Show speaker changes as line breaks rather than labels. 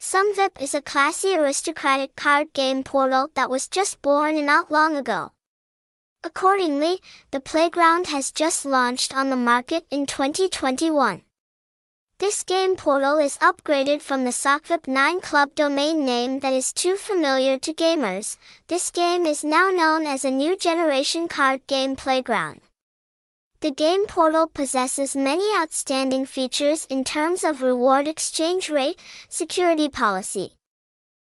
SumVip is a classy aristocratic card game portal that was just born not long ago. Accordingly, the playground has just launched on the market in 2021. This game portal is upgraded from the Socvip 9 Club domain name that is too familiar to gamers. This game is now known as a new generation card game playground. The game portal possesses many outstanding features in terms of reward exchange rate, security policy,